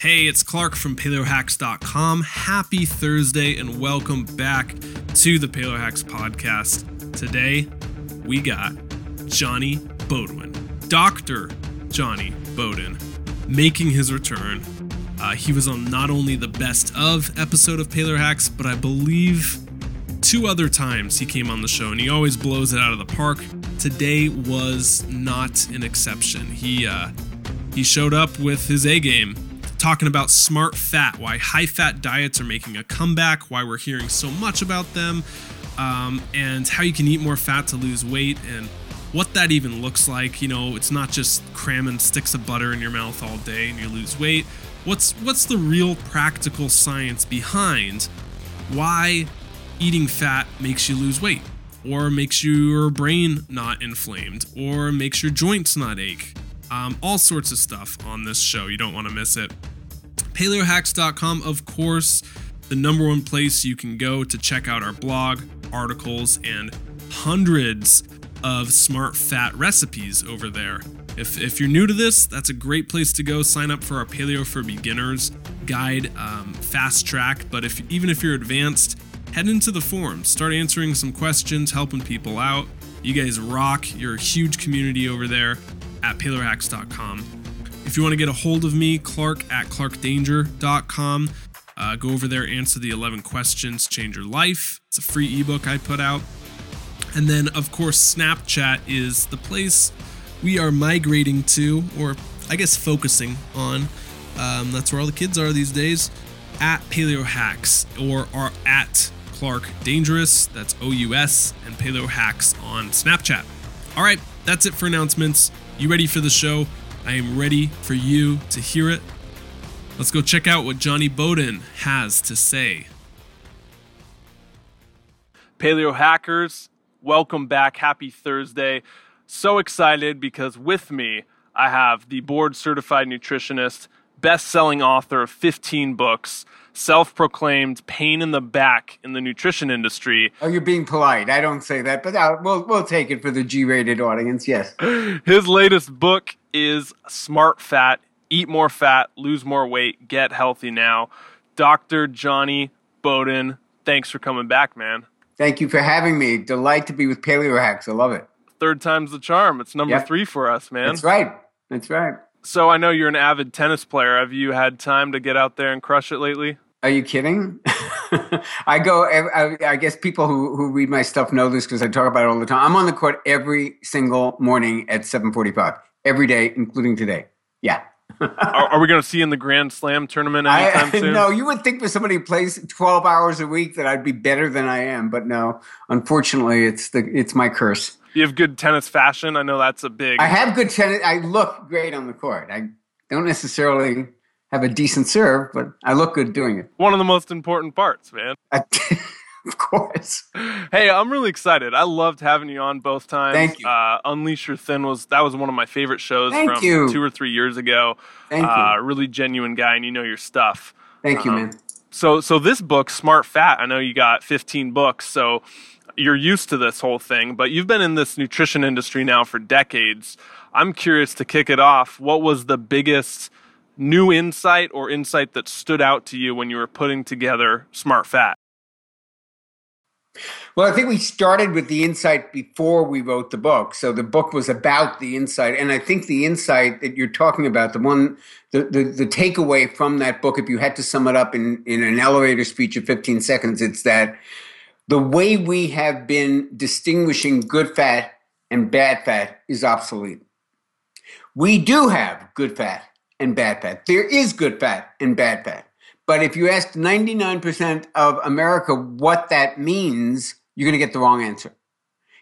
Hey, it's Clark from PaleoHacks.com. Happy Thursday and welcome back to the PaleoHacks podcast. Today, we got Jonny Bowden, Dr. Jonny Bowden, making his return. Uh, he was on not only the best of episode of PaleoHacks, but I believe two other times he came on the show, and he always blows it out of the park. Today was not an exception. He uh, he showed up with his A game talking about smart fat, why high fat diets are making a comeback, why we're hearing so much about them, um, and how you can eat more fat to lose weight, and what that even looks like. You know, it's not just cramming sticks of butter in your mouth all day and you lose weight. What's what's the real practical science behind why eating fat makes you lose weight, or makes your brain not inflamed, or makes your joints not ache? Um, all sorts of stuff on this show. You don't want to miss it. PaleoHacks.com, of course, the number one place you can go to check out our blog, articles, and hundreds of smart fat recipes over there. If, if you're new to this, that's a great place to go. Sign up for our Paleo for Beginners guide, um, fast track. But if even if you're advanced, head into the forums, start answering some questions, helping people out. You guys rock. You're a huge community over there at paleohacks.com. If you want to get a hold of me, Clark at clarkdanger.com. Uh, go over there, answer the 11 questions, change your life. It's a free ebook I put out. And then, of course, Snapchat is the place we are migrating to, or I guess focusing on. Um, that's where all the kids are these days. At Paleo Hacks or are at Clark Dangerous. That's O U S and Paleo Hacks on Snapchat. All right, that's it for announcements. You ready for the show? I am ready for you to hear it. Let's go check out what Jonny Bowden has to say. Paleo Hackers, welcome back. Happy Thursday. So excited because with me, I have the board certified nutritionist, best selling author of 15 books, self proclaimed pain in the back in the nutrition industry. Oh, you're being polite. I don't say that, but uh, we'll, we'll take it for the G rated audience, yes. His latest book is Smart Fat Eat More Fat, Lose More Weight, Get Healthy Now. Dr. Jonny Bowden, thanks for coming back, man. Thank you for having me. Delight to be with Paleo Hacks. I love it. Third time's the charm. It's number Yep. three for us, man. That's right. That's right. So I know you're an avid tennis player. Have you had time to get out there and crush it lately? Are you kidding? I go. I, I guess people who, who read my stuff know this because I talk about it all the time. I'm on the court every single morning at 7:45, every day, including today. Yeah. are, are we going to see you in the Grand Slam tournament anytime I, soon? no, you would think for somebody who plays 12 hours a week that I'd be better than I am, but no. Unfortunately, it's the it's my curse. You have good tennis fashion. I know that's a big. I have good tennis. I look great on the court. I don't necessarily have a decent serve, but I look good doing it. one of the most important parts, man. I, of course. Hey, I'm really excited. I loved having you on both times. Thank you. Uh, Unleash Your Thin was that was one of my favorite shows Thank from you. two or three years ago. Thank uh, you. Really genuine guy, and you know your stuff. Thank you, um, man. So, so this book, Smart Fat. I know you got 15 books, so you're used to this whole thing. But you've been in this nutrition industry now for decades. I'm curious to kick it off. What was the biggest new insight or insight that stood out to you when you were putting together Smart Fat? Well, I think we started with the insight before we wrote the book. So the book was about the insight. And I think the insight that you're talking about, the one, the, the, the takeaway from that book, if you had to sum it up in, in an elevator speech of 15 seconds, it's that the way we have been distinguishing good fat and bad fat is obsolete. We do have good fat and bad fat. There is good fat and bad fat. But if you ask 99% of America what that means, you're going to get the wrong answer.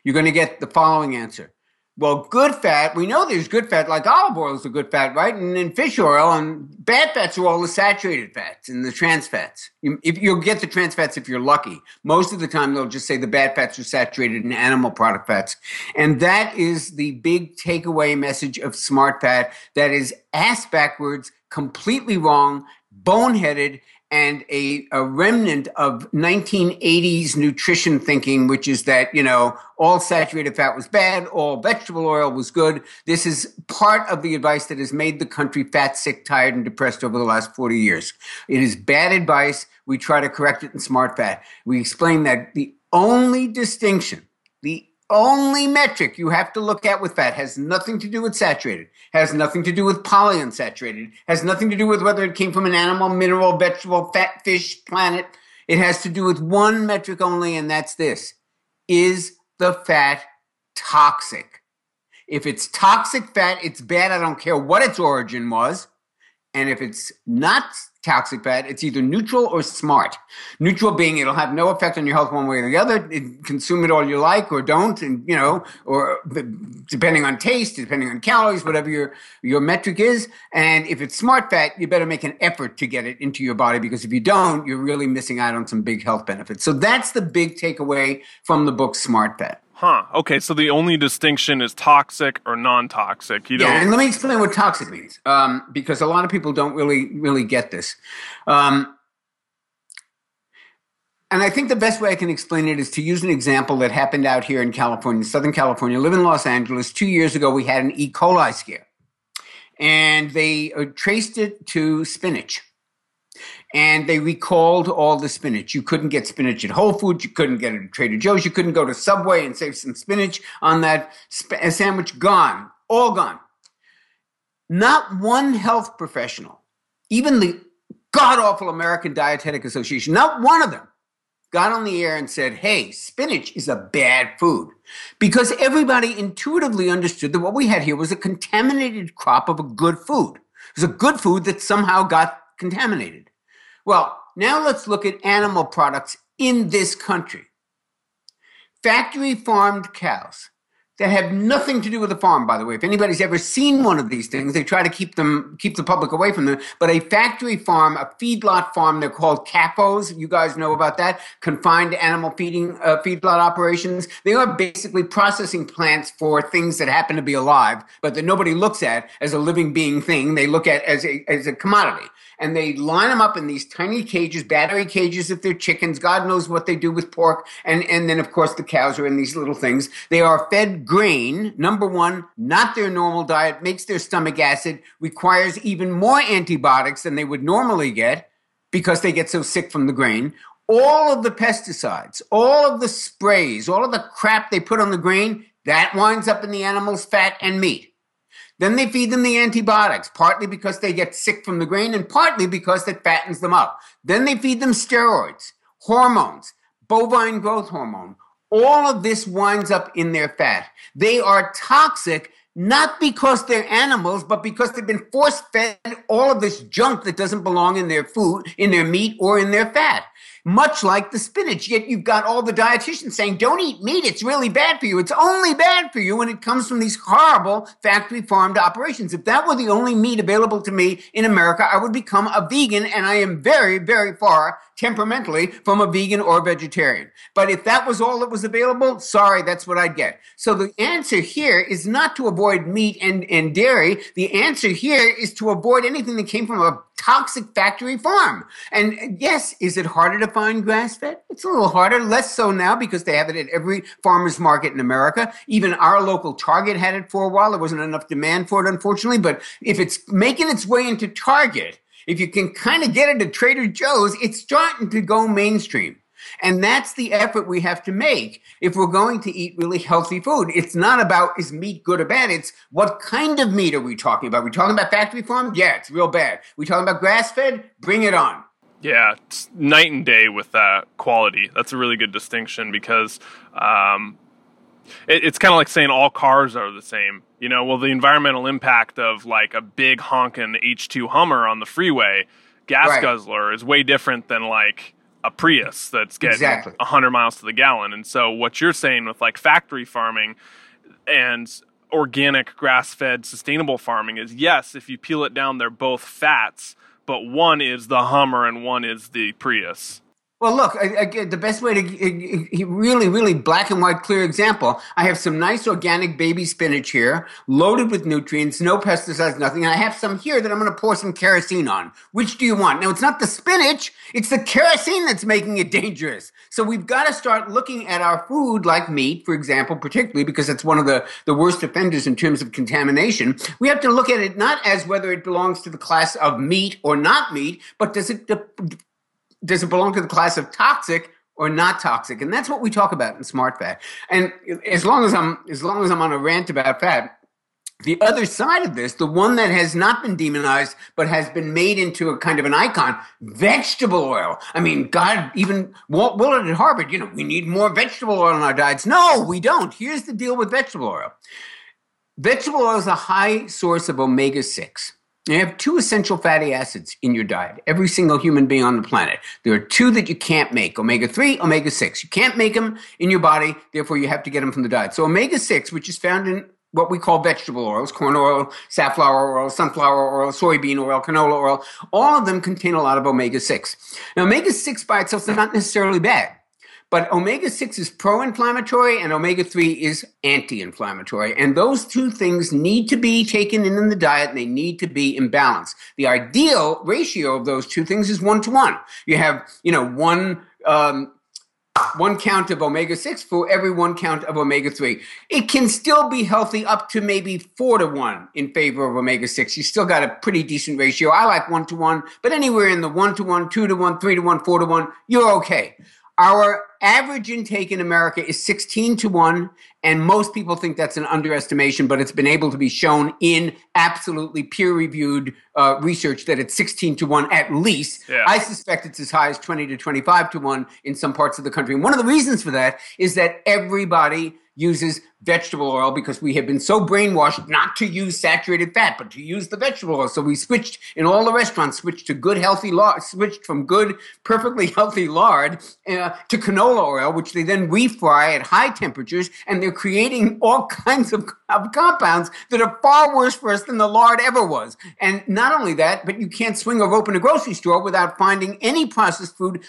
You're going to get the following answer. Well, good fat, we know there's good fat, like olive oil is a good fat, right? And then fish oil, and bad fats are all the saturated fats and the trans fats. You, if you'll get the trans fats if you're lucky. Most of the time, they'll just say the bad fats are saturated in animal product fats. And that is the big takeaway message of smart fat that is ass backwards, completely wrong, boneheaded, and a, a remnant of 1980s nutrition thinking, which is that, you know, all saturated fat was bad, all vegetable oil was good. This is part of the advice that has made the country fat, sick, tired, and depressed over the last 40 years. It is bad advice. We try to correct it in Smart Fat. We explain that the only distinction, only metric you have to look at with fat has nothing to do with saturated, has nothing to do with polyunsaturated, has nothing to do with whether it came from an animal, mineral, vegetable, fat, fish, planet. It has to do with one metric only, and that's this Is the fat toxic? If it's toxic fat, it's bad. I don't care what its origin was. And if it's not toxic fat, it's either neutral or smart. Neutral being it'll have no effect on your health one way or the other. It, consume it all you like or don't, and you know, or depending on taste, depending on calories, whatever your your metric is. And if it's smart fat, you better make an effort to get it into your body because if you don't, you're really missing out on some big health benefits. So that's the big takeaway from the book Smart Fat. Huh. Okay. So the only distinction is toxic or non-toxic. You don't. Yeah, and let me explain what toxic means, um, because a lot of people don't really really get this. Um, and I think the best way I can explain it is to use an example that happened out here in California, Southern California. I live in Los Angeles. Two years ago, we had an E. coli scare, and they uh, traced it to spinach and they recalled all the spinach. You couldn't get spinach at Whole Foods. You couldn't get it at Trader Joe's. You couldn't go to Subway and save some spinach on that sp- uh, sandwich. Gone. All gone. Not one health professional, even the god awful American Dietetic Association, not one of them got on the air and said, hey, spinach is a bad food. Because everybody intuitively understood that what we had here was a contaminated crop of a good food. It was a good food that somehow got contaminated. Well, now let's look at animal products in this country. Factory farmed cows that have nothing to do with the farm, by the way. If anybody's ever seen one of these things, they try to keep them, keep the public away from them. But a factory farm, a feedlot farm, they're called CAFOs. You guys know about that. Confined animal feeding, uh, feedlot operations. They are basically processing plants for things that happen to be alive, but that nobody looks at as a living being thing. They look at as a, as a commodity and they line them up in these tiny cages, battery cages if they're chickens. God knows what they do with pork. And, and then, of course, the cows are in these little things. They are fed grain. Number one, not their normal diet, makes their stomach acid, requires even more antibiotics than they would normally get because they get so sick from the grain. All of the pesticides, all of the sprays, all of the crap they put on the grain, that winds up in the animal's fat and meat. Then they feed them the antibiotics, partly because they get sick from the grain and partly because it fattens them up. Then they feed them steroids, hormones, bovine growth hormone. All of this winds up in their fat. They are toxic not because they're animals, but because they've been force fed all of this junk that doesn't belong in their food, in their meat, or in their fat much like the spinach. Yet you've got all the dietitians saying, don't eat meat. It's really bad for you. It's only bad for you when it comes from these horrible factory farmed operations. If that were the only meat available to me in America, I would become a vegan. And I am very, very far temperamentally from a vegan or vegetarian. But if that was all that was available, sorry, that's what I'd get. So the answer here is not to avoid meat and, and dairy. The answer here is to avoid anything that came from a toxic factory farm. And yes, is it harder to find grass fed? It's a little harder, less so now because they have it at every farmer's market in America. Even our local Target had it for a while. There wasn't enough demand for it, unfortunately. But if it's making its way into Target, if you can kind of get it at Trader Joe's, it's starting to go mainstream. And that's the effort we have to make if we're going to eat really healthy food. It's not about is meat good or bad. It's what kind of meat are we talking about? Are we talking about factory farmed? Yeah, it's real bad. We talking about grass fed? Bring it on. Yeah, it's night and day with that quality. That's a really good distinction because um, it, it's kind of like saying all cars are the same. You know, well, the environmental impact of like a big honking H2 Hummer on the freeway gas right. guzzler is way different than like a Prius that's getting exactly. 100 miles to the gallon. And so what you're saying with like factory farming and organic grass-fed sustainable farming is yes, if you peel it down they're both fats, but one is the Hummer and one is the Prius. Well, look, I, I, the best way to uh, uh, really, really black and white, clear example. I have some nice organic baby spinach here, loaded with nutrients, no pesticides, nothing. And I have some here that I'm going to pour some kerosene on. Which do you want? Now, it's not the spinach, it's the kerosene that's making it dangerous. So we've got to start looking at our food like meat, for example, particularly because it's one of the, the worst offenders in terms of contamination. We have to look at it not as whether it belongs to the class of meat or not meat, but does it does it belong to the class of toxic or not toxic? And that's what we talk about in smart fat. And as long as I'm as long as I'm on a rant about fat, the other side of this, the one that has not been demonized but has been made into a kind of an icon, vegetable oil. I mean, God, even Walt Willett at Harvard, you know, we need more vegetable oil in our diets. No, we don't. Here's the deal with vegetable oil. Vegetable oil is a high source of omega 6. You have two essential fatty acids in your diet, every single human being on the planet. There are two that you can't make omega 3, omega 6. You can't make them in your body, therefore, you have to get them from the diet. So, omega 6, which is found in what we call vegetable oils corn oil, safflower oil, sunflower oil, soybean oil, canola oil all of them contain a lot of omega 6. Now, omega 6 by itself is not necessarily bad. But omega 6 is pro inflammatory and omega 3 is anti inflammatory. And those two things need to be taken in in the diet and they need to be in balance. The ideal ratio of those two things is one to one. You have, you know, one. Um, one count of omega 6 for every one count of omega 3. It can still be healthy up to maybe 4 to 1 in favor of omega 6. You still got a pretty decent ratio. I like 1 to 1, but anywhere in the 1 to 1, 2 to 1, 3 to 1, 4 to 1, you're okay. Our average intake in America is 16 to 1, and most people think that's an underestimation, but it's been able to be shown in absolutely peer reviewed uh, research that it's 16 to 1 at least. Yeah. I suspect it's as high as 20 to 25 to 1 in some parts of the country. And one of the reasons for that is that everybody uses vegetable oil because we have been so brainwashed not to use saturated fat, but to use the vegetable oil. So we switched in all the restaurants, switched to good healthy lard, switched from good, perfectly healthy lard uh, to canola oil, which they then refry at high temperatures, and they're creating all kinds of, of compounds that are far worse for us than the lard ever was. And not only that, but you can't swing a rope in a grocery store without finding any processed food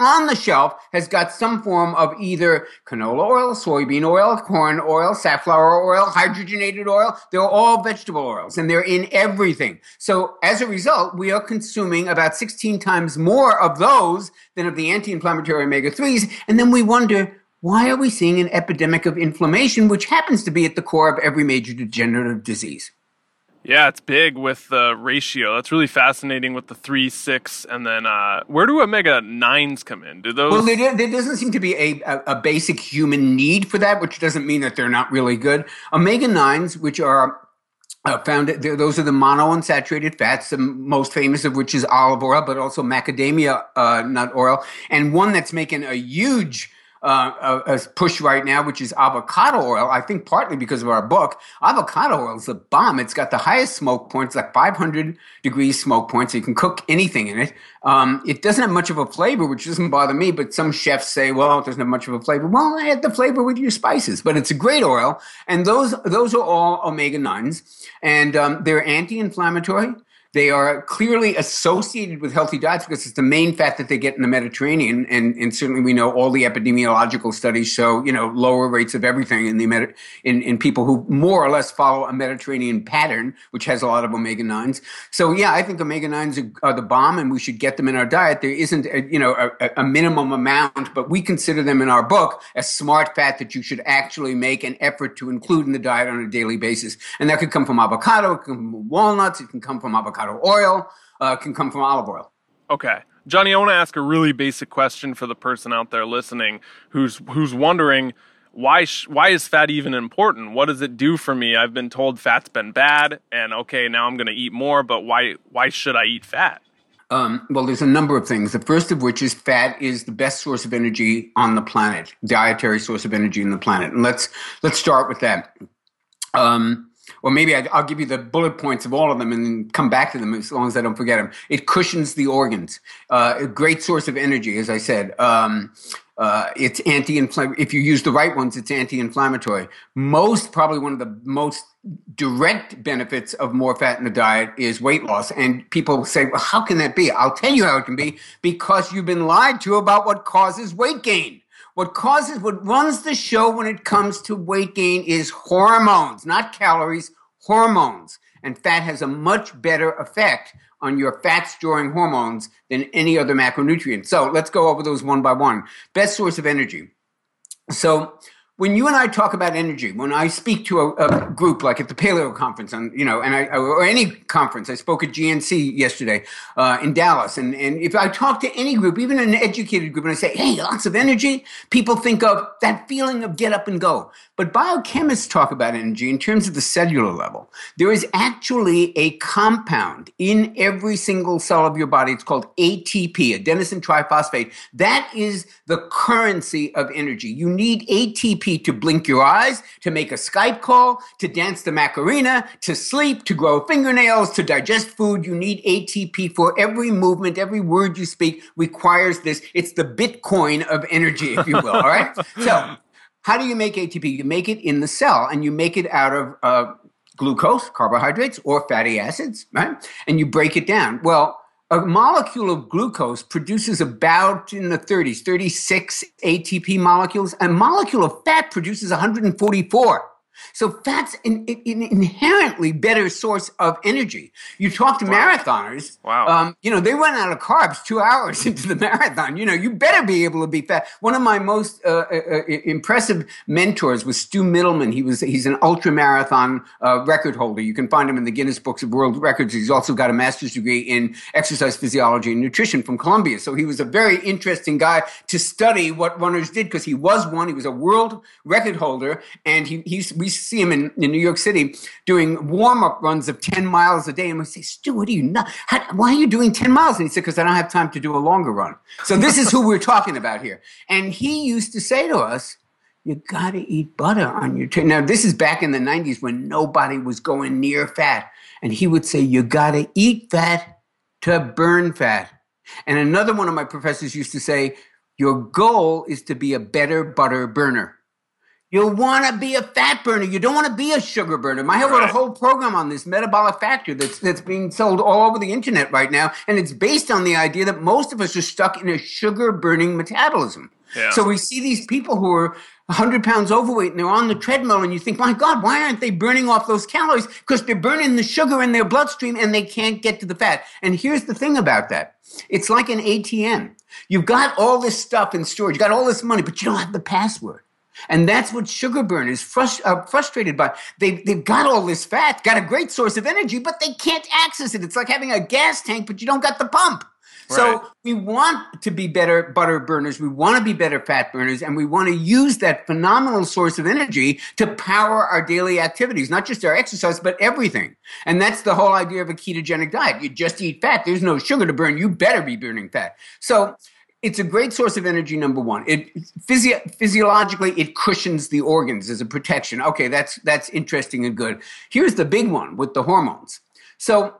on the shelf has got some form of either canola oil, soybean oil, corn oil, safflower oil, hydrogenated oil. They're all vegetable oils and they're in everything. So as a result, we are consuming about 16 times more of those than of the anti-inflammatory omega 3s. And then we wonder, why are we seeing an epidemic of inflammation, which happens to be at the core of every major degenerative disease? Yeah, it's big with the ratio. That's really fascinating with the three, six, and then uh, where do omega nines come in? Do those? Well, there, there doesn't seem to be a, a, basic human need for that, which doesn't mean that they're not really good. Omega nines, which are uh, found those are the monounsaturated fats, the most famous of which is olive oil, but also macadamia uh, nut oil, and one that's making a huge uh, a, a, push right now, which is avocado oil. I think partly because of our book. Avocado oil is a bomb. It's got the highest smoke points, like 500 degrees smoke points. So you can cook anything in it. Um, it doesn't have much of a flavor, which doesn't bother me. But some chefs say, well, it doesn't have much of a flavor. Well, add the flavor with your spices. But it's a great oil, and those those are all omega nines, and um, they're anti-inflammatory. They are clearly associated with healthy diets because it's the main fat that they get in the Mediterranean. And, and certainly we know all the epidemiological studies show, you know, lower rates of everything in the Medi- in, in people who more or less follow a Mediterranean pattern, which has a lot of omega 9s. So yeah, I think omega 9s are, are, the bomb and we should get them in our diet. There isn't, a, you know, a, a minimum amount, but we consider them in our book as smart fat that you should actually make an effort to include in the diet on a daily basis. And that could come from avocado, it can come from walnuts, it can come from avocado avocado oil, uh, can come from olive oil. Okay. Jonny, I want to ask a really basic question for the person out there listening who's who's wondering why sh- why is fat even important? What does it do for me? I've been told fat's been bad, and okay, now I'm going to eat more, but why why should I eat fat? Um, well, there's a number of things. The first of which is fat is the best source of energy on the planet, dietary source of energy on the planet, and let's let's start with that. Um, or maybe I, will give you the bullet points of all of them and then come back to them as long as I don't forget them. It cushions the organs. Uh, a great source of energy, as I said. Um, Uh, it's anti-inflammatory. If you use the right ones, it's anti-inflammatory. Most, probably one of the most direct benefits of more fat in the diet is weight loss. And people say, well, how can that be? I'll tell you how it can be because you've been lied to about what causes weight gain. What causes, what runs the show when it comes to weight gain is hormones, not calories, hormones. And fat has a much better effect on your fat storing hormones than any other macronutrient. So let's go over those one by one. Best source of energy. So when you and I talk about energy, when I speak to a, a, group like at the Paleo conference, and you know, and I or any conference, I spoke at GNC yesterday uh, in Dallas, and and if I talk to any group, even an educated group, and I say, "Hey, lots of energy," people think of that feeling of get up and go. But biochemists talk about energy in terms of the cellular level. There is actually a compound in every single cell of your body. It's called ATP, adenosine triphosphate. That is the currency of energy. You need ATP to blink your eyes, to make a Skype call, to dance the Macarena, to sleep, to grow fingernails, to digest food. You need ATP for every movement, every word you speak requires this. It's the Bitcoin of energy, if you will. all right. So how do you make ATP? You make it in the cell and you make it out of uh, glucose, carbohydrates, or fatty acids, right? And you break it down. Well, a molecule of glucose produces about in the 30s, 36 ATP molecules. A molecule of fat produces 144. So fat's an, an, inherently better source of energy. You talk to wow. marathoners, wow. Um, you know, they run out of carbs two hours into the marathon. You know, you better be able to be fat. One of my most uh, uh, uh impressive mentors was Stu Mittleman. He was he's an ultra marathon uh, record holder. You can find him in the Guinness Books of World Records. He's also got a master's degree in exercise physiology and nutrition from Columbia. So he was a very interesting guy to study what runners did because he was one. He was a world record holder, and he he's we see him in, in New York City doing warm up runs of 10 miles a day. And we say, Stu, what are you not? How, why are you doing 10 miles? And he said, because I don't have time to do a longer run. So this is who we're talking about here. And he used to say to us, you got to eat butter on your. Now, this is back in the 90s when nobody was going near fat. And he would say, you got to eat fat to burn fat. And another one of my professors used to say, your goal is to be a better butter burner. You want to be a fat burner. You don't want to be a sugar burner. Have right. a whole program on this metabolic factor that's that's being sold all over the internet right now, and it's based on the idea that most of us are stuck in a sugar burning metabolism. Yeah. So we see these people who are 100 pounds overweight and they're on the treadmill, and you think, my God, why aren't they burning off those calories? Because they're burning the sugar in their bloodstream and they can't get to the fat. And here's the thing about that it's like an ATM. You've got all this stuff in storage, you got all this money, but you don't have the password. And that's what sugar burners frust- are uh, frustrated by. They've, they've got all this fat, got a great source of energy, but they can't access it. It's like having a gas tank, but you don't got the pump. Right. So we want to be better butter burners. We want to be better fat burners, and we want to use that phenomenal source of energy to power our daily activities, not just our exercise, but everything. And that's the whole idea of a ketogenic diet. You just eat fat. There's no sugar to burn. You better be burning fat. So it's a great source of energy number one it physio- physiologically it cushions the organs as a protection okay that's that's interesting and good here's the big one with the hormones so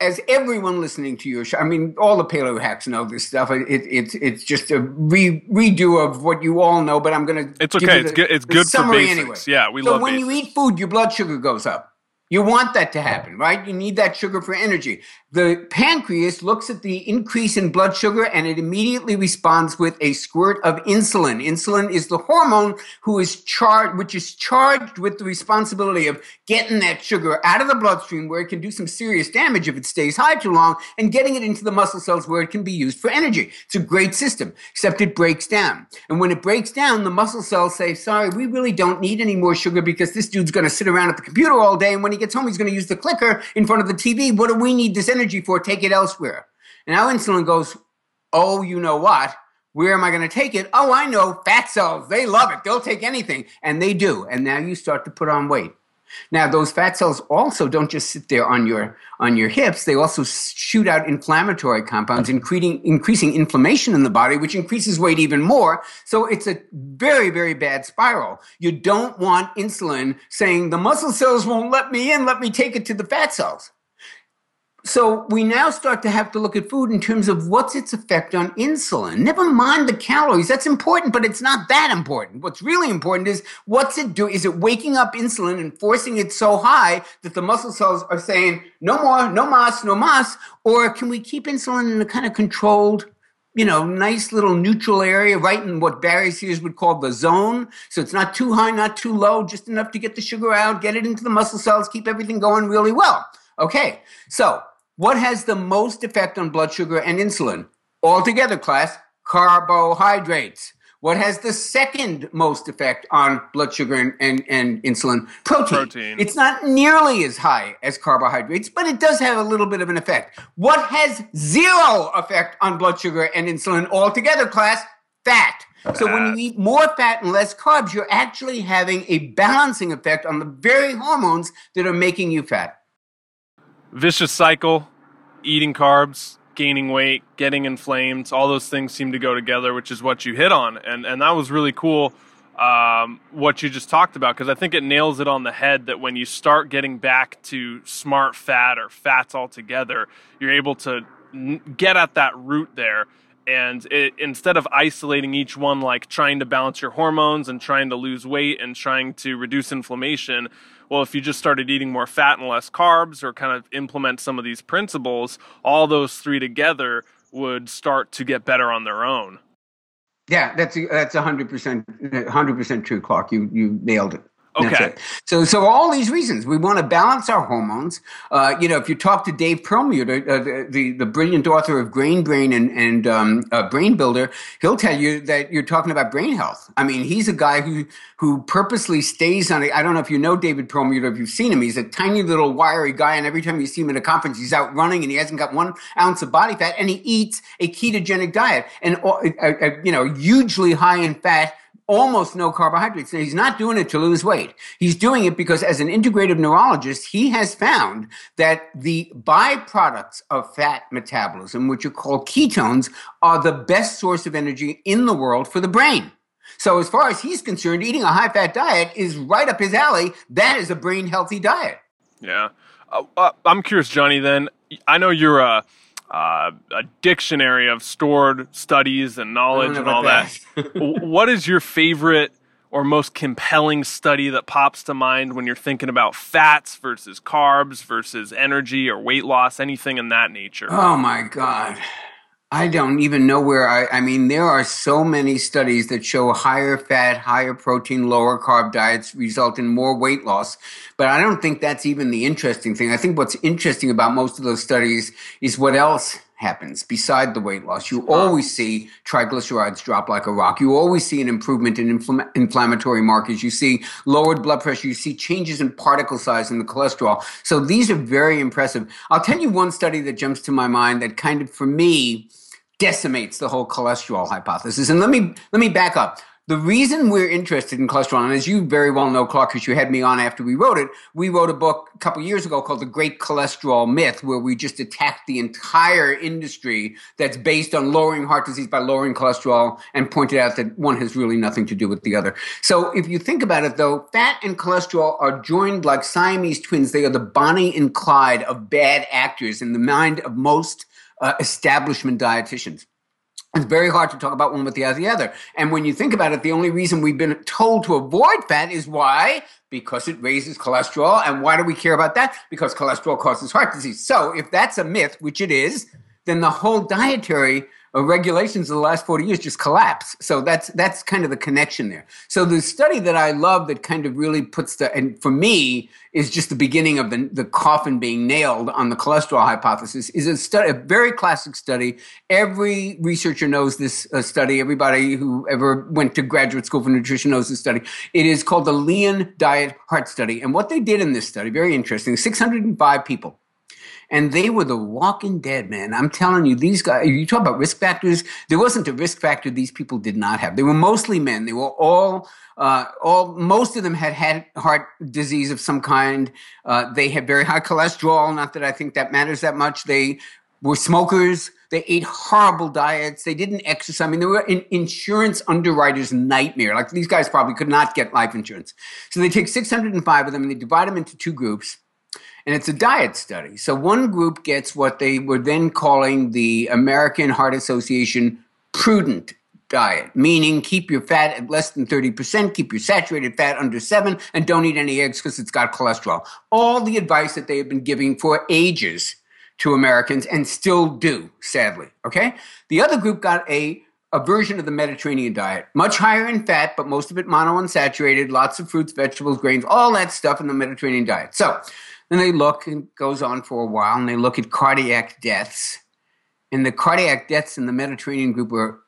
as everyone listening to your show, I mean, all the paleo hacks know this stuff. It, it, it's it's just a re, redo of what you all know, but I'm going to. It's okay. it's good. It's good for basics. Anyway. Yeah, we so love. So when basics. you eat food, your blood sugar goes up. You want that to happen, right? You need that sugar for energy. The pancreas looks at the increase in blood sugar and it immediately responds with a squirt of insulin. Insulin is the hormone who is charged, which is charged with the responsibility of getting that sugar out of the bloodstream where it can do some serious damage if it stays high too long and getting it into the muscle cells where it can be used for energy. It's a great system, except it breaks down. And when it breaks down, the muscle cells say, sorry, we really don't need any more sugar because this dude's going to sit around at the computer all day. And when he gets home, he's going to use the clicker in front of the TV. What do we need this energy for, take it elsewhere. And now insulin goes, oh, you know what? Where am I going to take it? Oh, I know, fat cells. They love it. They'll take anything. And they do. And now you start to put on weight. Now, those fat cells also don't just sit there on your on your hips. They also shoot out inflammatory compounds, increasing increasing inflammation in the body, which increases weight even more. So it's a very very bad spiral. You don't want insulin saying the muscle cells won't let me in. Let me take it to the fat cells So we now start to have to look at food in terms of what's its effect on insulin. Never mind the calories. That's important, but it's not that important. What's really important is what's it do? Is it waking up insulin and forcing it so high that the muscle cells are saying, no more, no mas, no mas? Or can we keep insulin in a kind of controlled, you know, nice little neutral area, right in what Barry Sears would call the zone. So it's not too high, not too low, just enough to get the sugar out, get it into the muscle cells, keep everything going really well. Okay, so what has the most effect on blood sugar and insulin? Altogether, class, carbohydrates. What has the second most effect on blood sugar and, and, and insulin? Protein. Protein. It's not nearly as high as carbohydrates, but it does have a little bit of an effect. What has zero effect on blood sugar and insulin altogether, class? Fat. So when you eat more fat and less carbs, you're actually having a balancing effect on the very hormones that are making you fat vicious cycle eating carbs gaining weight getting inflamed all those things seem to go together which is what you hit on. And and that was really cool um, what you just talked about because i think it nails it on the head that when you start getting back to smart fat or fats altogether you're able to n- get at that root there. And it, instead of isolating each one like trying to balance your hormones and trying to lose weight and trying to reduce inflammation well, if you just started eating more fat and less carbs or kind of implement some of these principles, all those three together would start to get better on their own. Yeah, that's that's hundred percent, hundred percent true, Clark. You you nailed it. Okay. So, so all these reasons we want to balance our hormones. Uh, you know, if you talk to Dave Perlmutter, uh, the, the, the brilliant author of Grain Brain and and um, uh, Brain Builder, he'll tell you that you're talking about brain health. I mean, he's a guy who who purposely stays on it. I don't know if you know David Perlmutter, if you've seen him. He's a tiny little wiry guy, and every time you see him at a conference, he's out running, and he hasn't got one ounce of body fat, and he eats a ketogenic diet, and uh, you know, hugely high in fat almost no carbohydrates. Now, he's not doing it to lose weight. He's doing it because, as an integrative neurologist, he has found that the byproducts of fat metabolism, which are called ketones, are the best source of energy in the world for the brain. So, as far as he's concerned, eating a high fat diet is right up his alley. That is a brain healthy diet. Yeah. Uh, uh, I'm curious, Jonny, then. I know you're a. Uh, Uh, a dictionary of stored studies and knowledge and all that. that. what is your favorite or most compelling study that pops to mind when you're thinking about fats versus carbs versus energy or weight loss, anything in that nature? Oh my God. I don't even know where I, I mean, there are so many studies that show higher fat, higher protein, lower carb diets result in more weight loss. But I don't think that's even the interesting thing. I think what's interesting about most of those studies is what else happens beside the weight loss. You always see triglycerides drop like a rock. You always see an improvement in infl- inflammatory markers. You see lowered blood pressure. You see changes in particle size in the cholesterol. So these are very impressive. I'll tell you one study that jumps to my mind that kind of, for me, decimates the whole cholesterol hypothesis. And let me let me back up. The reason we're interested in cholesterol, and as you very well know, Clark, because you had me on after we wrote it, we wrote a book a couple years ago called The Great Cholesterol Myth, where we just attacked the entire industry that's based on lowering heart disease by lowering cholesterol and pointed out that one has really nothing to do with the other. So if you think about it, though, fat and cholesterol are joined like Siamese twins. They are the Bonnie and Clyde of bad actors in the mind of most uh, establishment dietitians. It's very hard to talk about one without the other. And when you think about it, the only reason we've been told to avoid fat is why? Because it raises cholesterol. And why do we care about that? Because cholesterol causes heart disease. So if that's a myth, which it is, then the whole dietary regulations of the last 40 years just collapse. So that's that's kind of the connection there. So the study that I love that kind of really puts the and for me is just the beginning of the, the coffin being nailed on the cholesterol hypothesis is a study a very classic study. Every researcher knows this uh, study. Everybody who ever went to graduate school for nutrition knows this study. It is called the Lyon Diet Heart Study. And what they did in this study, very interesting, 605 people and they were the walking dead, man. I'm telling you, these guys, you talk about risk factors, there wasn't a risk factor these people did not have. They were mostly men. They were all, uh, all, most of them had had heart disease of some kind. Uh, they had very high cholesterol. Not that I think that matters that much. They were smokers. They ate horrible diets. They didn't exercise. I mean, they were an insurance underwriter's nightmare. Like these guys probably could not get life insurance. So they take 605 of them and they divide them into two groups And it's a diet study. So one group gets what they were then calling the American Heart Association prudent diet, meaning keep your fat at less than 30%, keep your saturated fat under 7 and don't eat any eggs because it's got cholesterol. All the advice that they have been giving for ages to Americans and still do, sadly, okay? The other group got a a version of the Mediterranean diet, much higher in fat, but most of it monounsaturated, lots of fruits, vegetables, grains, all that stuff in the Mediterranean diet. So then they look, and goes on for a while, and they look at cardiac deaths. And the cardiac deaths in the Mediterranean group are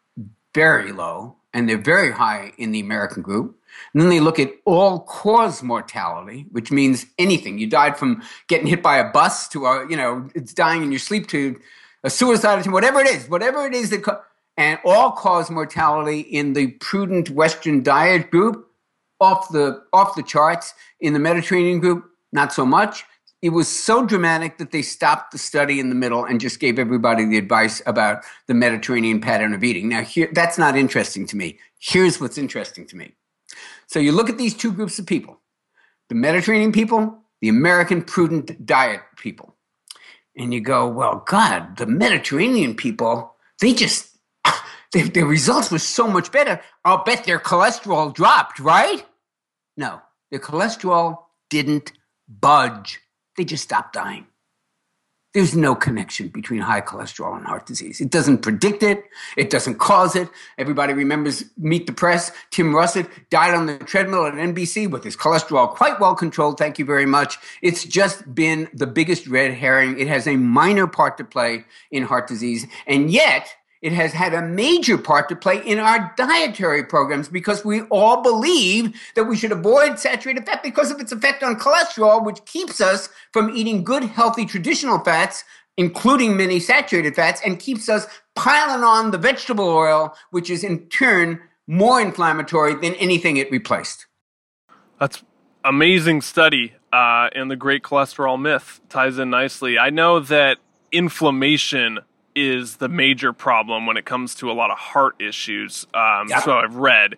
very low, and they're very high in the American group. And then they look at all cause mortality, which means anything. You died from getting hit by a bus to a, you know, it's dying in your sleep to a suicide attempt, whatever it is, whatever it is that. Co- and all cause mortality in the prudent Western diet group off the off the charts. In the Mediterranean group, not so much. It was so dramatic that they stopped the study in the middle and just gave everybody the advice about the Mediterranean pattern of eating. Now, here, that's not interesting to me. Here's what's interesting to me. So you look at these two groups of people the Mediterranean people, the American prudent diet people. And you go, well, God, the Mediterranean people, they just their, their results were so much better. I'll bet their cholesterol dropped, right? No, their cholesterol didn't budge. They just stopped dying. There's no connection between high cholesterol and heart disease. It doesn't predict it. It doesn't cause it. Everybody remembers Meet the Press. Tim Russert died on the treadmill at NBC with his cholesterol quite well controlled. Thank you very much. It's just been the biggest red herring. It has a minor part to play in heart disease. And yet, it has had a major part to play in our dietary programs because we all believe that we should avoid saturated fat because of its effect on cholesterol, which keeps us from eating good, healthy, traditional fats, including many saturated fats, and keeps us piling on the vegetable oil, which is in turn more inflammatory than anything it replaced. That's amazing study, uh, and the great cholesterol myth ties in nicely. I know that inflammation is the major problem when it comes to a lot of heart issues. Um, yep. So I've read,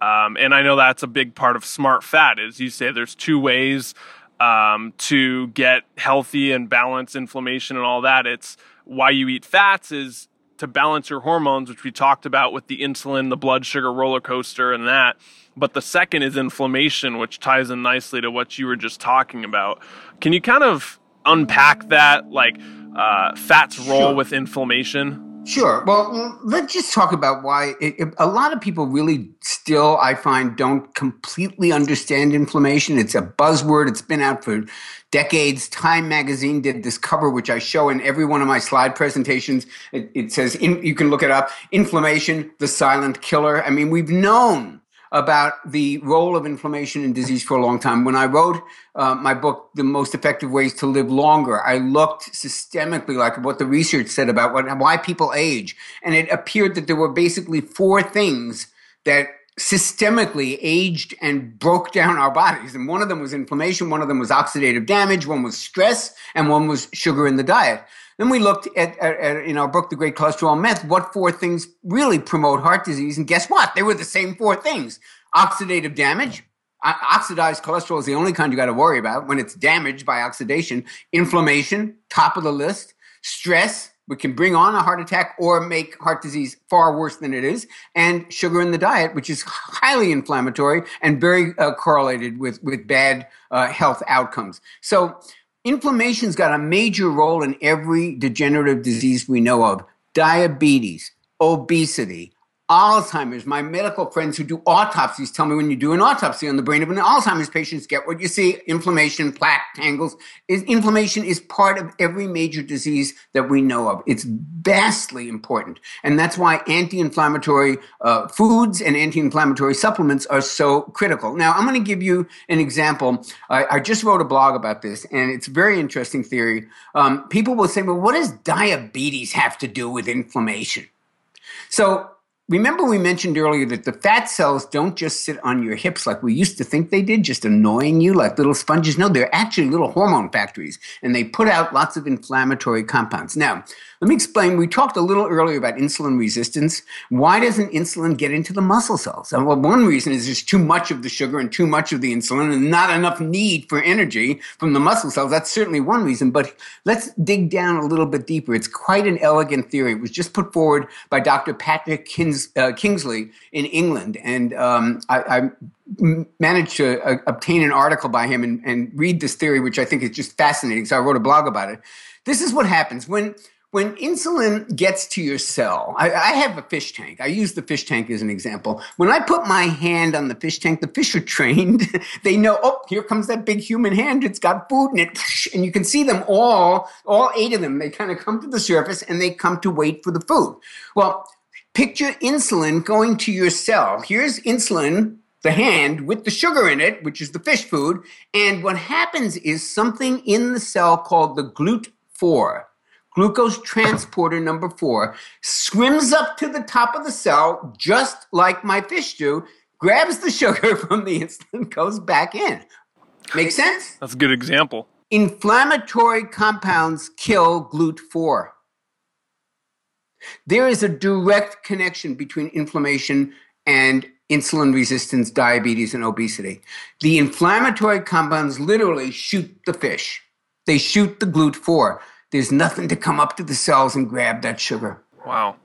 um, and I know that's a big part of smart fat. Is you say there's two ways um, to get healthy and balance inflammation and all that. It's why you eat fats is to balance your hormones, which we talked about with the insulin, the blood sugar roller coaster, and that. But the second is inflammation, which ties in nicely to what you were just talking about. Can you kind of unpack that? Like, uh, fat's role sure. with inflammation? Sure. Well, let's just talk about why it, it, a lot of people really still, I find, don't completely understand inflammation. It's a buzzword. It's been out for decades. Time magazine did this cover, which I show in every one of my slide presentations. It, it says, in, you can look it up, inflammation, the silent killer. I mean, we've known about the role of inflammation in disease for a long time. When I wrote uh, my book, The Most Effective Ways to Live Longer, I looked systemically like what the research said about what, why people age. And it appeared that there were basically four things that systemically aged and broke down our bodies. And one of them was inflammation, one of them was oxidative damage, one was stress, and one was sugar in the diet. Then we looked at, at, at, in our book, The Great Cholesterol Myth, what four things really promote heart disease. And guess what? They were the same four things. Oxidative damage. oxidized cholesterol is the only kind you got to worry about when it's damaged by oxidation. Inflammation, top of the list. Stress, which can bring on a heart attack or make heart disease far worse than it is. And sugar in the diet, which is highly inflammatory and very uh, correlated with, with bad uh, health outcomes. So Inflammation's got a major role in every degenerative disease we know of. Diabetes, obesity, Alzheimer's. My medical friends who do autopsies tell me when you do an autopsy on the brain of an Alzheimer's patient, get what you see inflammation, plaque, tangles. Inflammation is part of every major disease that we know of. It's vastly important. And that's why anti inflammatory uh, foods and anti inflammatory supplements are so critical. Now, I'm going to give you an example. I, I, just wrote a blog about this, and it's a very interesting theory. Um, people will say, well, what does diabetes have to do with inflammation? So, remember we mentioned earlier that the fat cells don't just sit on your hips like we used to think they did, just annoying you like little sponges. No, they're actually little hormone factories, and they put out lots of inflammatory compounds. Now, let me explain. We talked a little earlier about insulin resistance. Why doesn't insulin get into the muscle cells? well, one reason is there's too much of the sugar and too much of the insulin and not enough need for energy from the muscle cells. That's certainly one reason. But let's dig down a little bit deeper. It's quite an elegant theory. It was just put forward by Dr. Patrick Kings, uh, Kingsley in England. And um, I, I managed to uh, obtain an article by him and, and read this theory, which I think is just fascinating. So I wrote a blog about it. This is what happens when when insulin gets to your cell, I, I, have a fish tank. I use the fish tank as an example. When I put my hand on the fish tank, the fish are trained. they know, oh, here comes that big human hand. It's got food in it. And you can see them all, all eight of them. They kind of come to the surface and they come to wait for the food. Well, picture insulin going to your cell. Here's insulin the hand with the sugar in it, which is the fish food. And what happens is something in the cell called the GLUT4 glucose transporter number four, swims up to the top of the cell, just like my fish do, grabs the sugar from the insulin, goes back in. Make sense? That's a good example. Inflammatory compounds kill GLUT4. There is a direct connection between inflammation and insulin resistance, diabetes, and obesity. The inflammatory compounds literally shoot the fish. They shoot the GLUT4. There's nothing to come up to the cells and grab that sugar. Wow.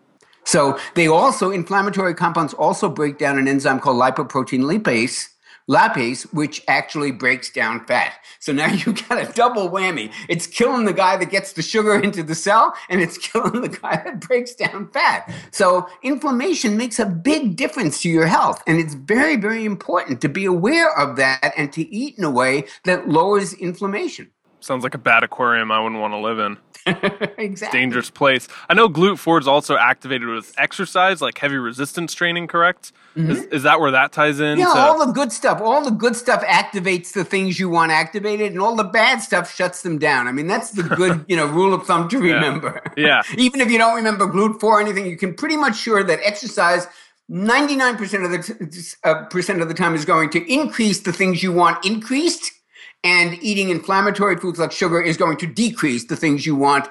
So they also, inflammatory compounds also break down an enzyme called lipoprotein lipase, lipase, which actually breaks down fat. So now you've got a double whammy. It's killing the guy that gets the sugar into the cell, and it's killing the guy that breaks down fat. So inflammation makes a big difference to your health. And it's very, very important to be aware of that and to eat in a way that lowers inflammation. Sounds like a bad aquarium I wouldn't want to live in. exactly. Dangerous place. I know GLUT4 is also activated with exercise, like heavy resistance training, correct? Mm-hmm. Is, is, that where that ties in? Yeah, to- all the good stuff. All the good stuff activates the things you want activated, and all the bad stuff shuts them down. I mean, that's the good, you know, rule of thumb to remember. Yeah. yeah. Even if you don't remember GLUT4 or anything, you can pretty much sure that exercise 99% of the t- uh, percent of the time is going to increase the things you want increased and eating inflammatory foods like sugar is going to decrease the things you want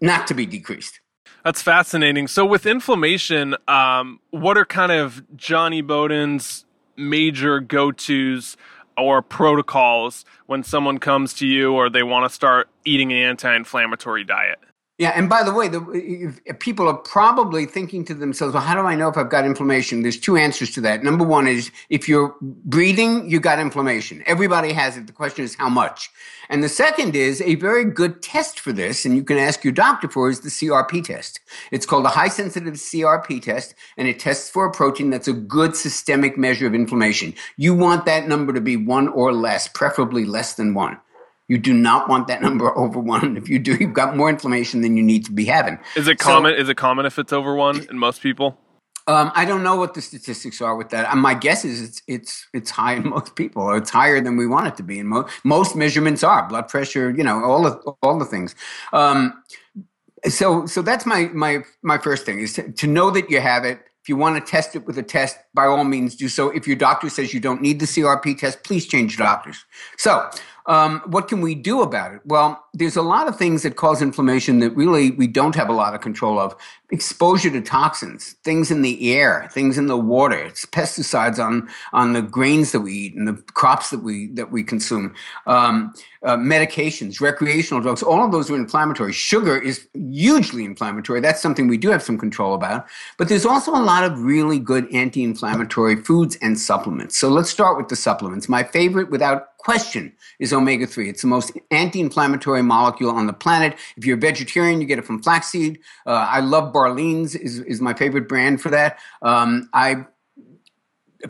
not to be decreased. That's fascinating. So, with inflammation, um, what are kind of Jonny Bowden's major go tos or protocols when someone comes to you or they want to start eating an anti inflammatory diet? Yeah, and by the way, the, people are probably thinking to themselves, well, how do I know if I've got inflammation? There's two answers to that. Number one is if you're breathing, you got inflammation. Everybody has it. The question is how much. And the second is a very good test for this, and you can ask your doctor for, is the CRP test. It's called a high sensitive CRP test, and it tests for a protein that's a good systemic measure of inflammation. You want that number to be one or less, preferably less than one. You do not want that number over one. If you do, you've got more inflammation than you need to be having. Is it so, common? Is it common if it's over one in most people? Um, I don't know what the statistics are with that. my guess is it's it's it's high in most people, or it's higher than we want it to be. And mo- most measurements are blood pressure, you know, all the all the things. Um, so so that's my my my first thing is to, to know that you have it. If you want to test it with a test, by all means do so. If your doctor says you don't need the CRP test, please change doctors. So um, what can we do about it? Well, there's a lot of things that cause inflammation that really we don't have a lot of control of. Exposure to toxins, things in the air, things in the water, it's pesticides on on the grains that we eat and the crops that we that we consume. Um, uh, medications, recreational drugs, all of those are inflammatory. Sugar is hugely inflammatory. That's something we do have some control about. But there's also a lot of really good anti inflammatory foods and supplements. So let's start with the supplements. My favorite, without question, is omega 3. It's the most anti inflammatory molecule on the planet. If you're a vegetarian, you get it from flaxseed. Uh, I love Barlean's, is, is my favorite brand for that. Um, I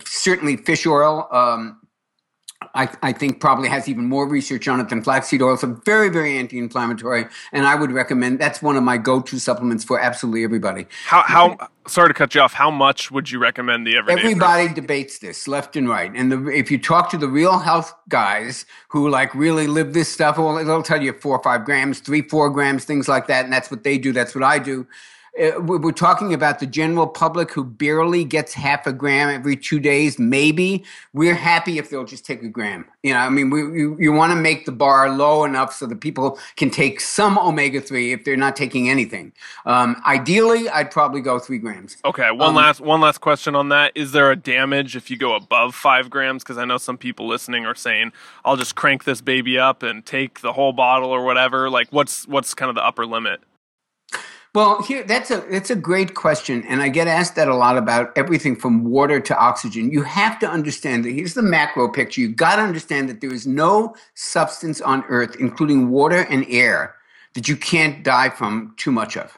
certainly fish oil. Um, I, I, think probably has even more research on it than flaxseed oil. So very, very anti-inflammatory, and I would recommend. That's one of my go-to supplements for absolutely everybody. How? How? Sorry to cut you off. How much would you recommend the everyday? Everybody person? debates this left and right, and the, if you talk to the real health guys who like really live this stuff, well, they'll tell you four or five grams, three, four grams, things like that, and that's what they do. That's what I do we're talking about the general public who barely gets half a gram every two days, maybe. We're happy if they'll just take a gram. You know, I mean, we, you, you want to make the bar low enough so that people can take some omega 3 if they're not taking anything. Um, ideally, I'd probably go three grams. Okay, one Um, last one last question on that. Is there a damage if you go above five grams? Because I know some people listening are saying, "I'll just crank this baby up and take the whole bottle or whatever." Like, what's what's kind of the upper limit? Well, here that's a that's a great question, and I get asked that a lot about everything from water to oxygen. You have to understand that here's the macro picture. You've got to understand that there is no substance on Earth, including water and air, that you can't die from too much of.